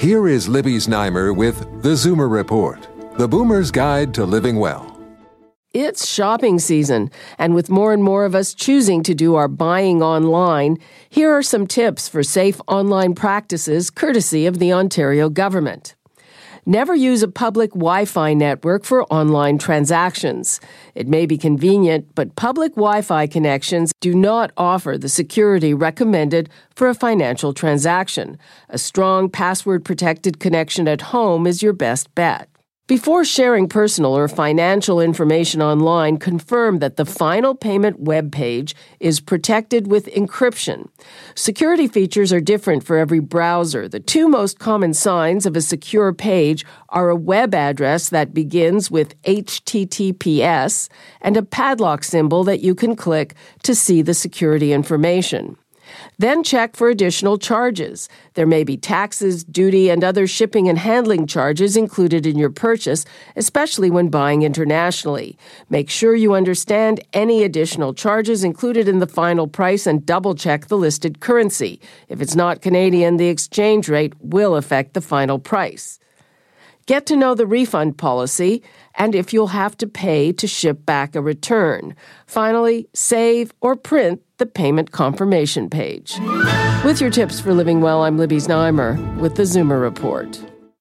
Here is Libby Znaimer with The Zoomer Report, the boomer's guide to living well. It's shopping season, and with more and more of us choosing to do our buying online, here are some tips for safe online practices courtesy of the Ontario government. Never use a public Wi Fi network for online transactions. It may be convenient, but public Wi Fi connections do not offer the security recommended for a financial transaction. A strong password protected connection at home is your best bet. Before sharing personal or financial information online, confirm that the final payment web page is protected with encryption. Security features are different for every browser. The two most common signs of a secure page are a web address that begins with HTTPS and a padlock symbol that you can click to see the security information. Then check for additional charges. There may be taxes, duty, and other shipping and handling charges included in your purchase, especially when buying internationally. Make sure you understand any additional charges included in the final price and double check the listed currency. If it's not Canadian, the exchange rate will affect the final price. Get to know the refund policy and if you'll have to pay to ship back a return. Finally, save or print the payment confirmation page. With your tips for living well, I'm Libby Znaimer with the Zoomer Report.